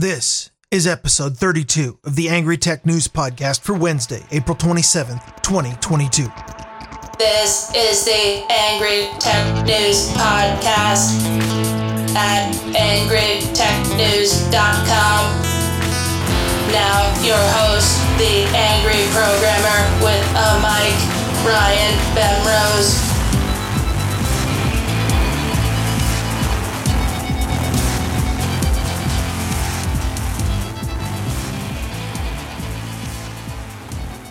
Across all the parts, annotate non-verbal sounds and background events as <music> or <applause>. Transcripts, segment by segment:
This is episode 32 of the Angry Tech News Podcast for Wednesday, April 27th, 2022. This is the Angry Tech News Podcast at angrytechnews.com. Now, your host, the Angry Programmer with a mic, Ryan Bemrose.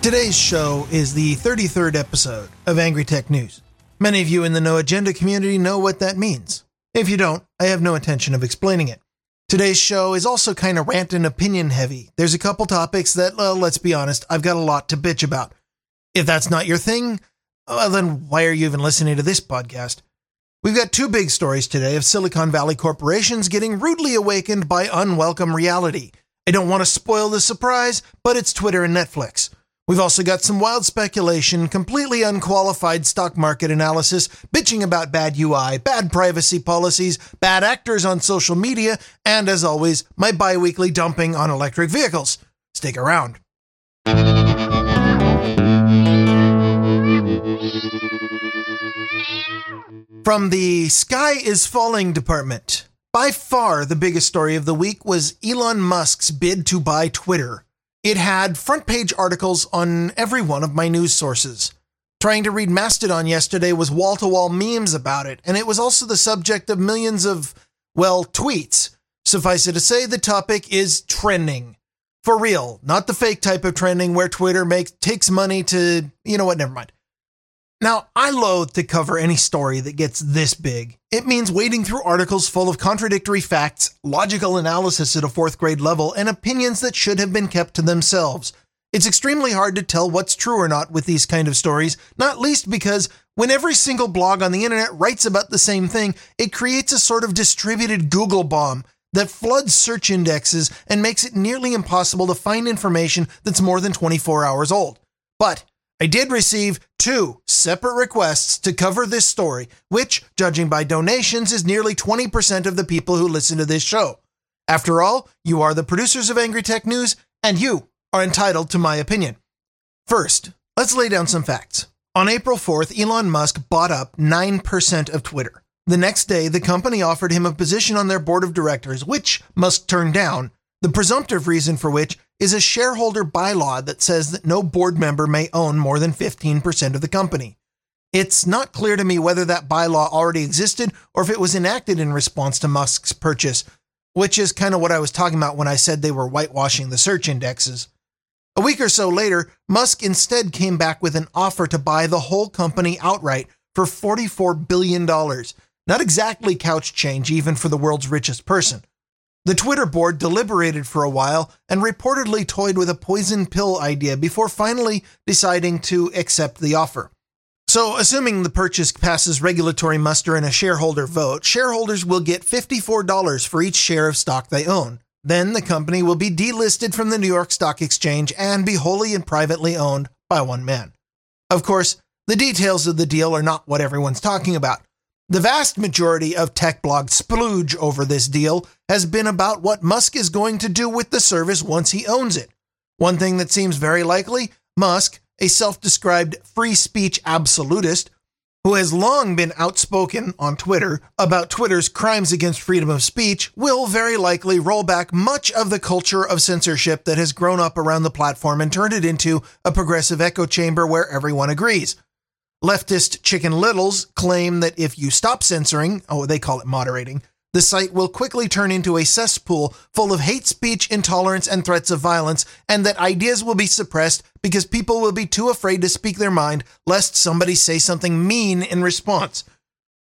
Today's show is the 33rd episode of Angry Tech News. Many of you in the No Agenda community know what that means. If you don't, I have no intention of explaining it. Today's show is also kind of rant and opinion heavy. There's a couple topics that, well, let's be honest, I've got a lot to bitch about. If that's not your thing, well, then why are you even listening to this podcast? We've got two big stories today of Silicon Valley corporations getting rudely awakened by unwelcome reality. I don't want to spoil the surprise, but it's Twitter and Netflix. We've also got some wild speculation, completely unqualified stock market analysis, bitching about bad UI, bad privacy policies, bad actors on social media, and as always, my bi weekly dumping on electric vehicles. Stick around. From the Sky is Falling department. By far the biggest story of the week was Elon Musk's bid to buy Twitter. It had front page articles on every one of my news sources. Trying to read Mastodon yesterday was wall to wall memes about it, and it was also the subject of millions of, well, tweets. Suffice it to say, the topic is trending. For real, not the fake type of trending where Twitter makes takes money to, you know what, never mind. Now, I loathe to cover any story that gets this big. It means wading through articles full of contradictory facts, logical analysis at a fourth grade level, and opinions that should have been kept to themselves. It's extremely hard to tell what's true or not with these kind of stories, not least because when every single blog on the internet writes about the same thing, it creates a sort of distributed Google bomb that floods search indexes and makes it nearly impossible to find information that's more than 24 hours old. But I did receive two separate requests to cover this story, which, judging by donations, is nearly 20% of the people who listen to this show. After all, you are the producers of Angry Tech News, and you are entitled to my opinion. First, let's lay down some facts. On April 4th, Elon Musk bought up 9% of Twitter. The next day, the company offered him a position on their board of directors, which Musk turned down, the presumptive reason for which is a shareholder bylaw that says that no board member may own more than 15% of the company. It's not clear to me whether that bylaw already existed or if it was enacted in response to Musk's purchase, which is kind of what I was talking about when I said they were whitewashing the search indexes. A week or so later, Musk instead came back with an offer to buy the whole company outright for $44 billion. Not exactly couch change, even for the world's richest person. The Twitter board deliberated for a while and reportedly toyed with a poison pill idea before finally deciding to accept the offer. So, assuming the purchase passes regulatory muster in a shareholder vote, shareholders will get $54 for each share of stock they own. Then the company will be delisted from the New York Stock Exchange and be wholly and privately owned by one man. Of course, the details of the deal are not what everyone's talking about. The vast majority of tech blogs splooge over this deal has been about what Musk is going to do with the service once he owns it. One thing that seems very likely Musk, a self described free speech absolutist, who has long been outspoken on Twitter about Twitter's crimes against freedom of speech, will very likely roll back much of the culture of censorship that has grown up around the platform and turn it into a progressive echo chamber where everyone agrees. Leftist Chicken Littles claim that if you stop censoring, oh, they call it moderating, the site will quickly turn into a cesspool full of hate speech, intolerance, and threats of violence, and that ideas will be suppressed because people will be too afraid to speak their mind lest somebody say something mean in response.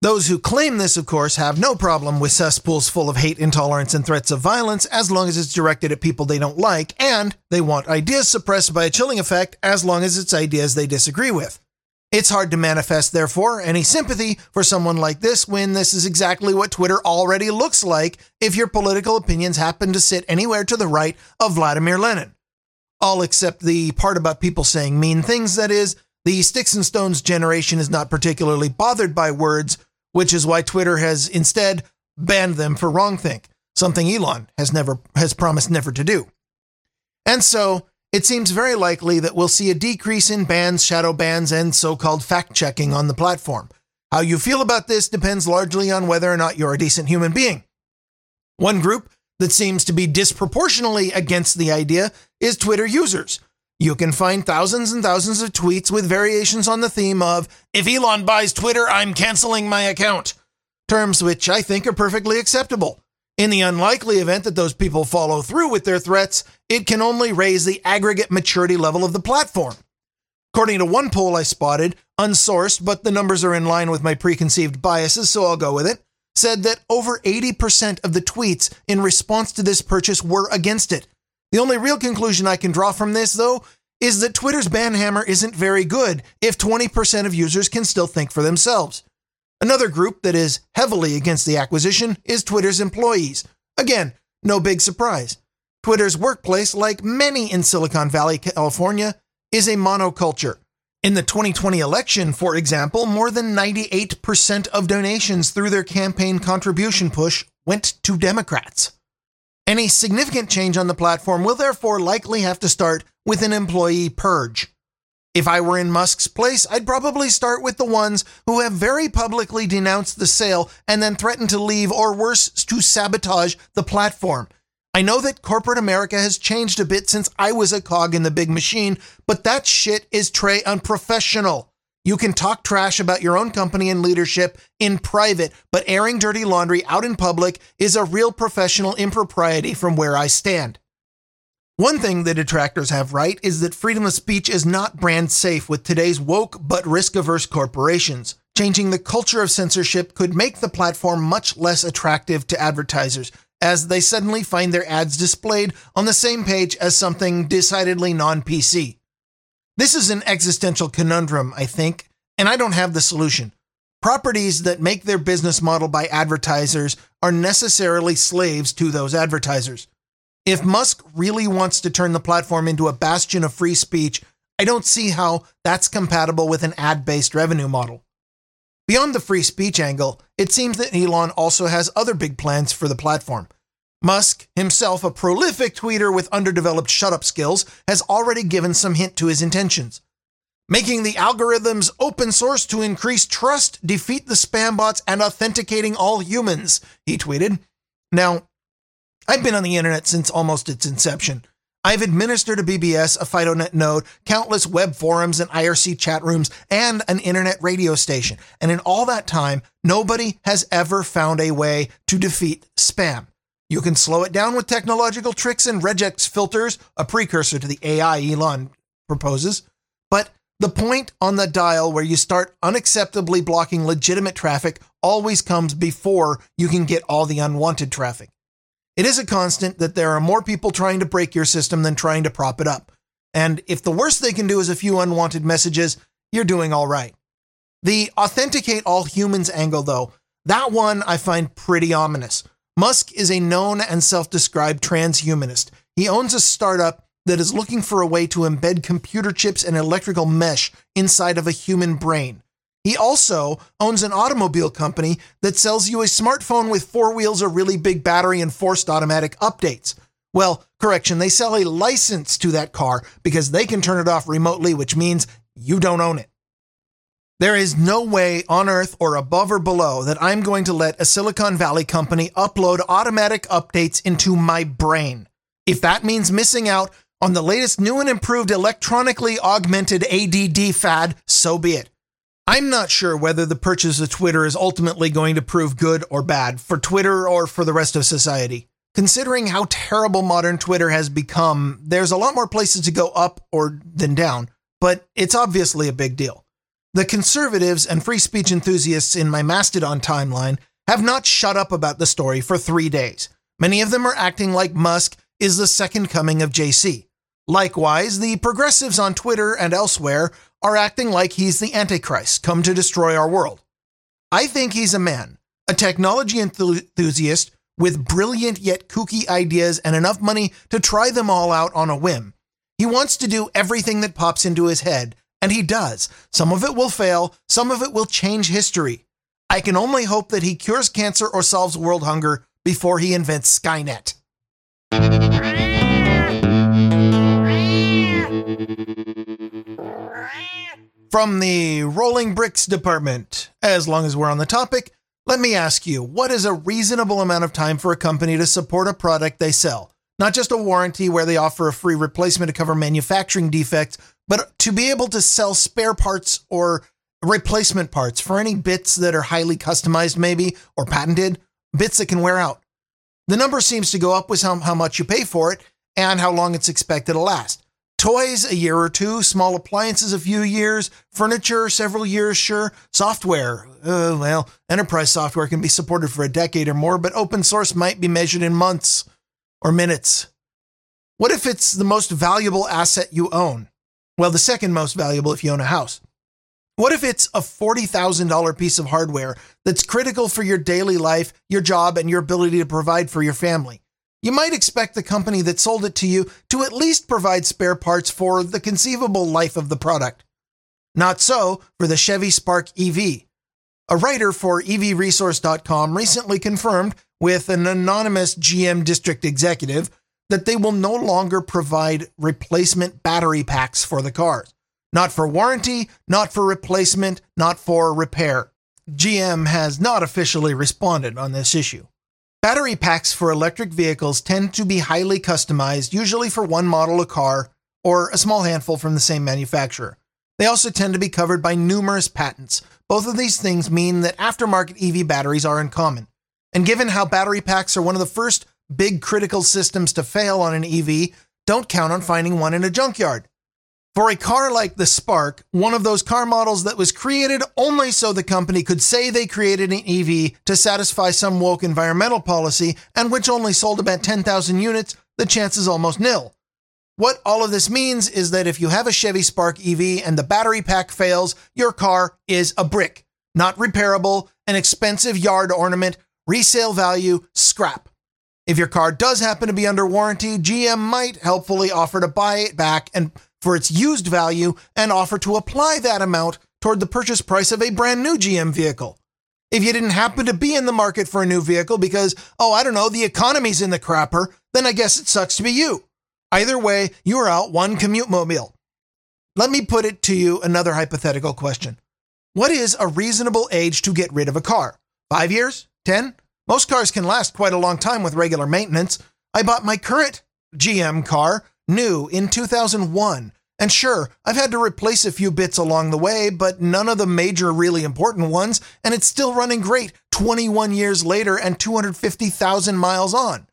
Those who claim this, of course, have no problem with cesspools full of hate, intolerance, and threats of violence as long as it's directed at people they don't like, and they want ideas suppressed by a chilling effect as long as it's ideas they disagree with. It's hard to manifest, therefore, any sympathy for someone like this when this is exactly what Twitter already looks like if your political opinions happen to sit anywhere to the right of Vladimir Lenin. All except the part about people saying mean things, that is, the Sticks and Stones generation is not particularly bothered by words, which is why Twitter has instead banned them for wrongthink. something Elon has never has promised never to do. And so, it seems very likely that we'll see a decrease in bans, shadow bans, and so-called fact-checking on the platform. How you feel about this depends largely on whether or not you're a decent human being. One group that seems to be disproportionately against the idea is Twitter users. You can find thousands and thousands of tweets with variations on the theme of, if Elon buys Twitter, I'm canceling my account. Terms which I think are perfectly acceptable. In the unlikely event that those people follow through with their threats, it can only raise the aggregate maturity level of the platform. According to one poll I spotted, unsourced, but the numbers are in line with my preconceived biases, so I'll go with it, said that over 80% of the tweets in response to this purchase were against it. The only real conclusion I can draw from this, though, is that Twitter's banhammer isn't very good if 20% of users can still think for themselves. Another group that is heavily against the acquisition is Twitter's employees. Again, no big surprise. Twitter's workplace, like many in Silicon Valley, California, is a monoculture. In the 2020 election, for example, more than 98% of donations through their campaign contribution push went to Democrats. Any significant change on the platform will therefore likely have to start with an employee purge. If I were in Musk's place, I'd probably start with the ones who have very publicly denounced the sale and then threatened to leave or worse, to sabotage the platform. I know that corporate America has changed a bit since I was a cog in the big machine, but that shit is Trey unprofessional. You can talk trash about your own company and leadership in private, but airing dirty laundry out in public is a real professional impropriety from where I stand. One thing the detractors have right is that freedom of speech is not brand safe with today's woke but risk averse corporations. Changing the culture of censorship could make the platform much less attractive to advertisers, as they suddenly find their ads displayed on the same page as something decidedly non PC. This is an existential conundrum, I think, and I don't have the solution. Properties that make their business model by advertisers are necessarily slaves to those advertisers. If Musk really wants to turn the platform into a bastion of free speech, I don't see how that's compatible with an ad based revenue model. Beyond the free speech angle, it seems that Elon also has other big plans for the platform. Musk, himself a prolific tweeter with underdeveloped shut up skills, has already given some hint to his intentions. Making the algorithms open source to increase trust, defeat the spam bots, and authenticating all humans, he tweeted. Now, I've been on the internet since almost its inception. I've administered a BBS, a FidoNet node, countless web forums and IRC chat rooms, and an internet radio station. And in all that time, nobody has ever found a way to defeat spam. You can slow it down with technological tricks and regex filters, a precursor to the AI Elon proposes. But the point on the dial where you start unacceptably blocking legitimate traffic always comes before you can get all the unwanted traffic. It is a constant that there are more people trying to break your system than trying to prop it up. And if the worst they can do is a few unwanted messages, you're doing all right. The authenticate all humans angle, though, that one I find pretty ominous. Musk is a known and self described transhumanist. He owns a startup that is looking for a way to embed computer chips and electrical mesh inside of a human brain. He also owns an automobile company that sells you a smartphone with four wheels, a really big battery, and forced automatic updates. Well, correction, they sell a license to that car because they can turn it off remotely, which means you don't own it. There is no way on earth or above or below that I'm going to let a Silicon Valley company upload automatic updates into my brain. If that means missing out on the latest new and improved electronically augmented ADD fad, so be it. I'm not sure whether the purchase of Twitter is ultimately going to prove good or bad for Twitter or for the rest of society. Considering how terrible modern Twitter has become, there's a lot more places to go up or than down, but it's obviously a big deal. The conservatives and free speech enthusiasts in my Mastodon timeline have not shut up about the story for three days. Many of them are acting like Musk is the second coming of JC. Likewise, the progressives on Twitter and elsewhere are acting like he's the Antichrist, come to destroy our world. I think he's a man, a technology enthusiast with brilliant yet kooky ideas and enough money to try them all out on a whim. He wants to do everything that pops into his head, and he does. Some of it will fail, some of it will change history. I can only hope that he cures cancer or solves world hunger, before he invents Skynet. From the Rolling Bricks Department, as long as we're on the topic, let me ask you what is a reasonable amount of time for a company to support a product they sell? Not just a warranty where they offer a free replacement to cover manufacturing defects, but to be able to sell spare parts or replacement parts for any bits that are highly customized, maybe, or patented, bits that can wear out. The number seems to go up with how, how much you pay for it and how long it's expected to last. Toys, a year or two. Small appliances, a few years. Furniture, several years, sure. Software, uh, well, enterprise software can be supported for a decade or more, but open source might be measured in months or minutes. What if it's the most valuable asset you own? Well, the second most valuable if you own a house. What if it's a $40,000 piece of hardware that's critical for your daily life, your job, and your ability to provide for your family? You might expect the company that sold it to you to at least provide spare parts for the conceivable life of the product. Not so for the Chevy Spark EV. A writer for EVResource.com recently confirmed with an anonymous GM district executive that they will no longer provide replacement battery packs for the cars. Not for warranty, not for replacement, not for repair. GM has not officially responded on this issue. Battery packs for electric vehicles tend to be highly customized, usually for one model of car or a small handful from the same manufacturer. They also tend to be covered by numerous patents. Both of these things mean that aftermarket EV batteries are uncommon. And given how battery packs are one of the first big critical systems to fail on an EV, don't count on finding one in a junkyard. For a car like the Spark, one of those car models that was created only so the company could say they created an EV to satisfy some woke environmental policy and which only sold about 10,000 units, the chance is almost nil. What all of this means is that if you have a Chevy Spark EV and the battery pack fails, your car is a brick, not repairable, an expensive yard ornament, resale value, scrap. If your car does happen to be under warranty, GM might helpfully offer to buy it back and for its used value and offer to apply that amount toward the purchase price of a brand new GM vehicle. If you didn't happen to be in the market for a new vehicle because, oh, I don't know, the economy's in the crapper, then I guess it sucks to be you. Either way, you're out one commute mobile. Let me put it to you another hypothetical question. What is a reasonable age to get rid of a car? Five years? Ten? Most cars can last quite a long time with regular maintenance. I bought my current GM car new in 2001. And sure, I've had to replace a few bits along the way, but none of the major really important ones, and it's still running great 21 years later and 250,000 miles on.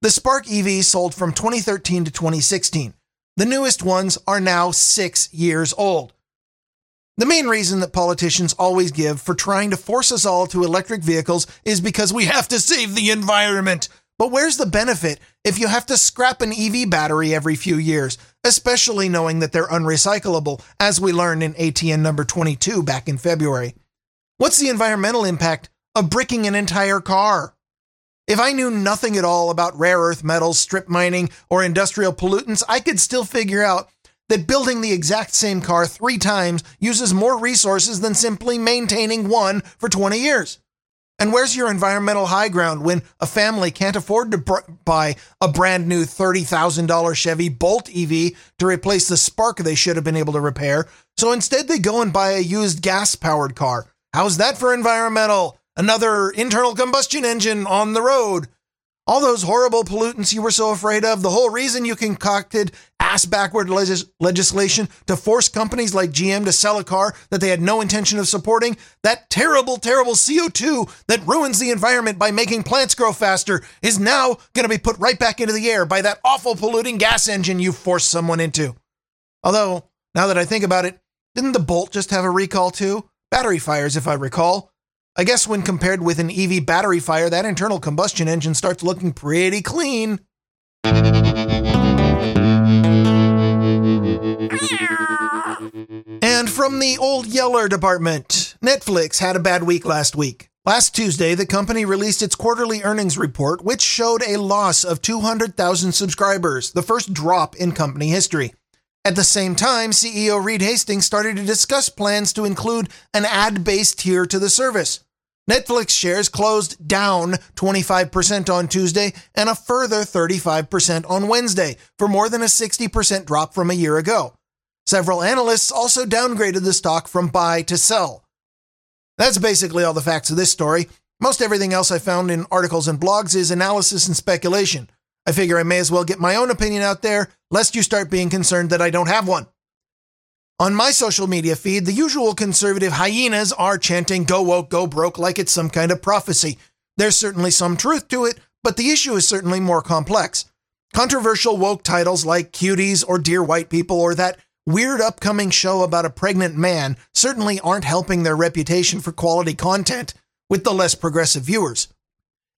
The Spark EV sold from 2013 to 2016. The newest ones are now six years old. The main reason that politicians always give for trying to force us all to electric vehicles is because we have to save the environment. But where's the benefit if you have to scrap an EV battery every few years, especially knowing that they're unrecyclable, as we learned in ATN number 22 back in February? What's the environmental impact of bricking an entire car? If I knew nothing at all about rare earth metals, strip mining, or industrial pollutants, I could still figure out that building the exact same car three times uses more resources than simply maintaining one for 20 years. And where's your environmental high ground when a family can't afford to br- buy a brand new $30,000 Chevy Bolt EV to replace the spark they should have been able to repair? So instead, they go and buy a used gas powered car. How's that for environmental? Another internal combustion engine on the road. All those horrible pollutants you were so afraid of, the whole reason you concocted ass backward legis- legislation to force companies like GM to sell a car that they had no intention of supporting, that terrible, terrible CO2 that ruins the environment by making plants grow faster, is now going to be put right back into the air by that awful polluting gas engine you forced someone into. Although, now that I think about it, didn't the Bolt just have a recall too? Battery fires, if I recall. I guess when compared with an EV battery fire, that internal combustion engine starts looking pretty clean. And from the old Yeller department, Netflix had a bad week last week. Last Tuesday, the company released its quarterly earnings report, which showed a loss of 200,000 subscribers, the first drop in company history. At the same time, CEO Reed Hastings started to discuss plans to include an ad based tier to the service. Netflix shares closed down 25% on Tuesday and a further 35% on Wednesday, for more than a 60% drop from a year ago. Several analysts also downgraded the stock from buy to sell. That's basically all the facts of this story. Most everything else I found in articles and blogs is analysis and speculation. I figure I may as well get my own opinion out there, lest you start being concerned that I don't have one. On my social media feed, the usual conservative hyenas are chanting go woke, go broke like it's some kind of prophecy. There's certainly some truth to it, but the issue is certainly more complex. Controversial woke titles like Cuties or Dear White People or that weird upcoming show about a pregnant man certainly aren't helping their reputation for quality content with the less progressive viewers.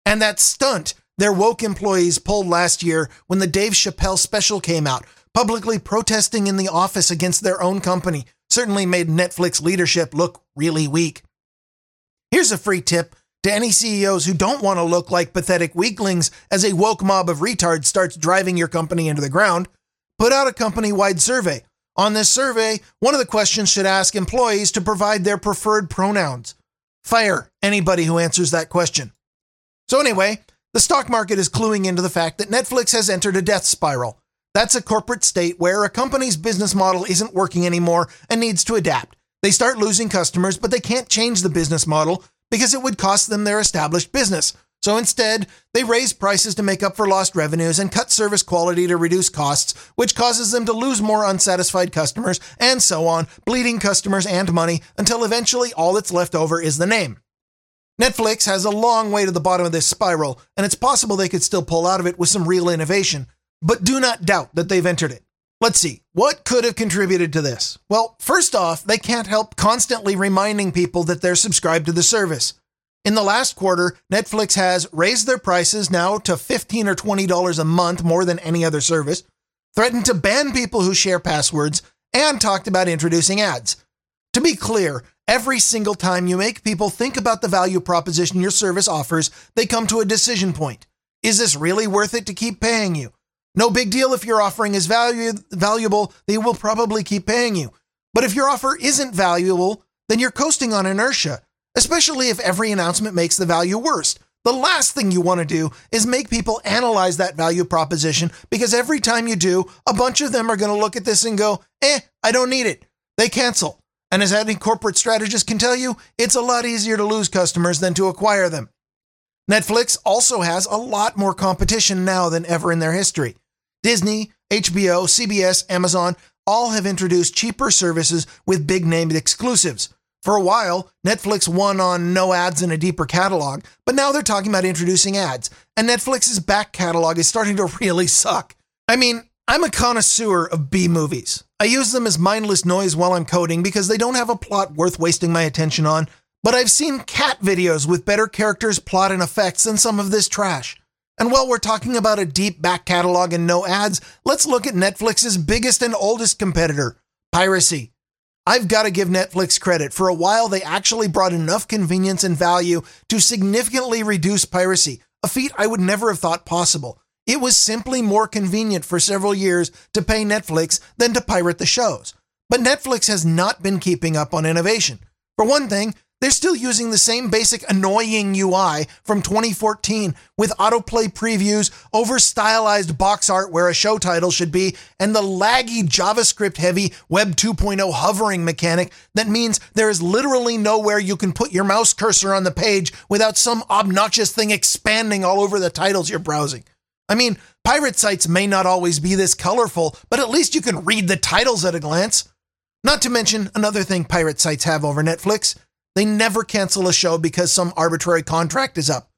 And that stunt their woke employees pulled last year when the Dave Chappelle special came out, publicly protesting in the office against their own company, certainly made Netflix leadership look really weak. Here's a free tip to any CEOs who don't want to look like pathetic weaklings as a woke mob of retards starts driving your company into the ground. Put out a company wide survey. On this survey, one of the questions should ask employees to provide their preferred pronouns. Fire anybody who answers that question. So, anyway, the stock market is cluing into the fact that Netflix has entered a death spiral. That's a corporate state where a company's business model isn't working anymore and needs to adapt. They start losing customers, but they can't change the business model because it would cost them their established business. So instead, they raise prices to make up for lost revenues and cut service quality to reduce costs, which causes them to lose more unsatisfied customers and so on, bleeding customers and money until eventually all that's left over is the name. Netflix has a long way to the bottom of this spiral, and it's possible they could still pull out of it with some real innovation. But do not doubt that they've entered it. Let's see, what could have contributed to this? Well, first off, they can't help constantly reminding people that they're subscribed to the service. In the last quarter, Netflix has raised their prices now to 15 or $20 a month more than any other service, threatened to ban people who share passwords, and talked about introducing ads. To be clear, Every single time you make people think about the value proposition your service offers, they come to a decision point. Is this really worth it to keep paying you? No big deal if your offering is value, valuable, they will probably keep paying you. But if your offer isn't valuable, then you're coasting on inertia, especially if every announcement makes the value worse. The last thing you want to do is make people analyze that value proposition because every time you do, a bunch of them are going to look at this and go, eh, I don't need it. They cancel. And as any corporate strategist can tell you, it's a lot easier to lose customers than to acquire them. Netflix also has a lot more competition now than ever in their history. Disney, HBO, CBS, Amazon all have introduced cheaper services with big name exclusives. For a while, Netflix won on no ads and a deeper catalog, but now they're talking about introducing ads, and Netflix's back catalog is starting to <laughs> really suck. I mean, I'm a connoisseur of B movies. I use them as mindless noise while I'm coding because they don't have a plot worth wasting my attention on, but I've seen cat videos with better characters, plot, and effects than some of this trash. And while we're talking about a deep back catalog and no ads, let's look at Netflix's biggest and oldest competitor, piracy. I've got to give Netflix credit. For a while, they actually brought enough convenience and value to significantly reduce piracy, a feat I would never have thought possible. It was simply more convenient for several years to pay Netflix than to pirate the shows. But Netflix has not been keeping up on innovation. For one thing, they're still using the same basic annoying UI from 2014 with autoplay previews, over stylized box art where a show title should be, and the laggy JavaScript heavy Web 2.0 hovering mechanic that means there is literally nowhere you can put your mouse cursor on the page without some obnoxious thing expanding all over the titles you're browsing. I mean, pirate sites may not always be this colorful, but at least you can read the titles at a glance. Not to mention another thing pirate sites have over Netflix they never cancel a show because some arbitrary contract is up.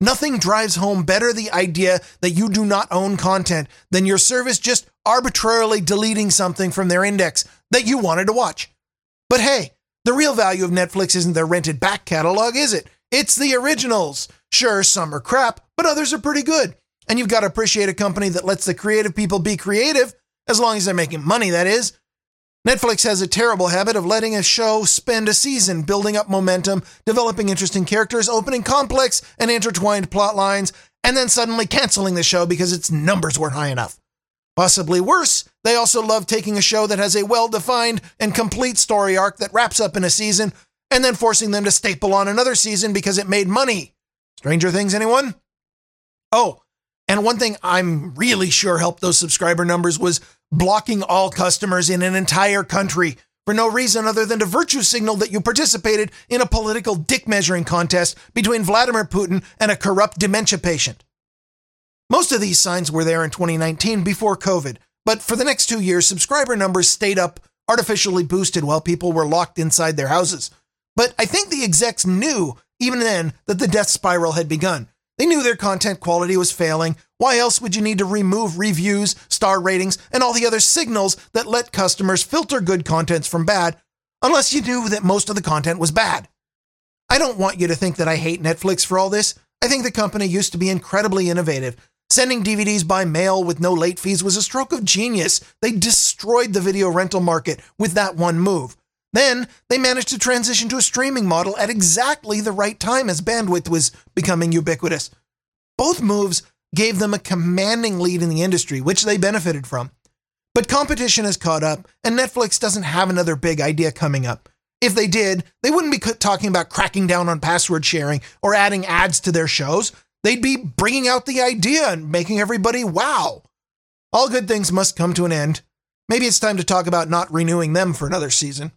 Nothing drives home better the idea that you do not own content than your service just arbitrarily deleting something from their index that you wanted to watch. But hey, the real value of Netflix isn't their rented back catalog, is it? It's the originals. Sure, some are crap, but others are pretty good. And you've got to appreciate a company that lets the creative people be creative, as long as they're making money, that is. Netflix has a terrible habit of letting a show spend a season building up momentum, developing interesting characters, opening complex and intertwined plot lines, and then suddenly canceling the show because its numbers weren't high enough. Possibly worse, they also love taking a show that has a well defined and complete story arc that wraps up in a season and then forcing them to staple on another season because it made money. Stranger Things, anyone? Oh, and one thing I'm really sure helped those subscriber numbers was blocking all customers in an entire country for no reason other than to virtue signal that you participated in a political dick measuring contest between Vladimir Putin and a corrupt dementia patient. Most of these signs were there in 2019 before COVID, but for the next two years, subscriber numbers stayed up, artificially boosted while people were locked inside their houses. But I think the execs knew, even then, that the death spiral had begun. They knew their content quality was failing. Why else would you need to remove reviews, star ratings, and all the other signals that let customers filter good contents from bad, unless you knew that most of the content was bad? I don't want you to think that I hate Netflix for all this. I think the company used to be incredibly innovative. Sending DVDs by mail with no late fees was a stroke of genius. They destroyed the video rental market with that one move. Then they managed to transition to a streaming model at exactly the right time as bandwidth was becoming ubiquitous. Both moves gave them a commanding lead in the industry, which they benefited from. But competition has caught up, and Netflix doesn't have another big idea coming up. If they did, they wouldn't be talking about cracking down on password sharing or adding ads to their shows. They'd be bringing out the idea and making everybody wow. All good things must come to an end. Maybe it's time to talk about not renewing them for another season.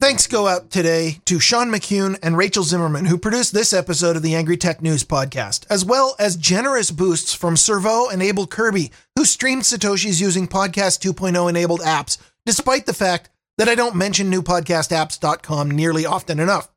Thanks go out today to Sean McCune and Rachel Zimmerman, who produced this episode of the Angry Tech News podcast, as well as generous boosts from Servo and Abel Kirby, who streamed Satoshi's using Podcast 2.0 enabled apps, despite the fact that I don't mention newpodcastapps.com nearly often enough.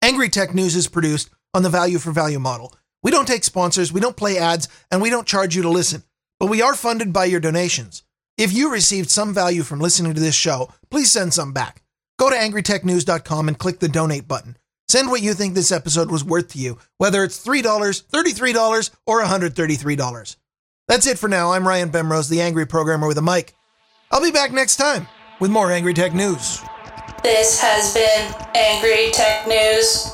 Angry Tech News is produced on the value for value model. We don't take sponsors, we don't play ads, and we don't charge you to listen, but we are funded by your donations. If you received some value from listening to this show, please send some back. Go to angrytechnews.com and click the donate button. Send what you think this episode was worth to you, whether it's $3, $33, or $133. That's it for now. I'm Ryan Bemrose, the angry programmer with a mic. I'll be back next time with more Angry Tech News. This has been Angry Tech News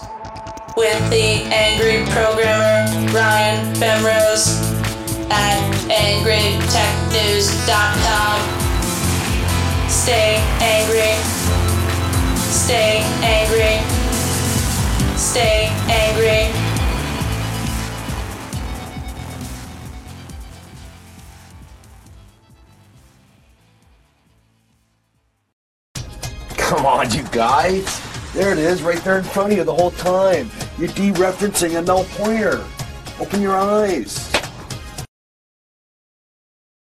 with the angry programmer Ryan Bemrose at angrytechnews.com. Stay angry. Stay angry. Stay angry. Come on, you guys. There it is, right there in front of you the whole time. You're dereferencing a null pointer. Open your eyes.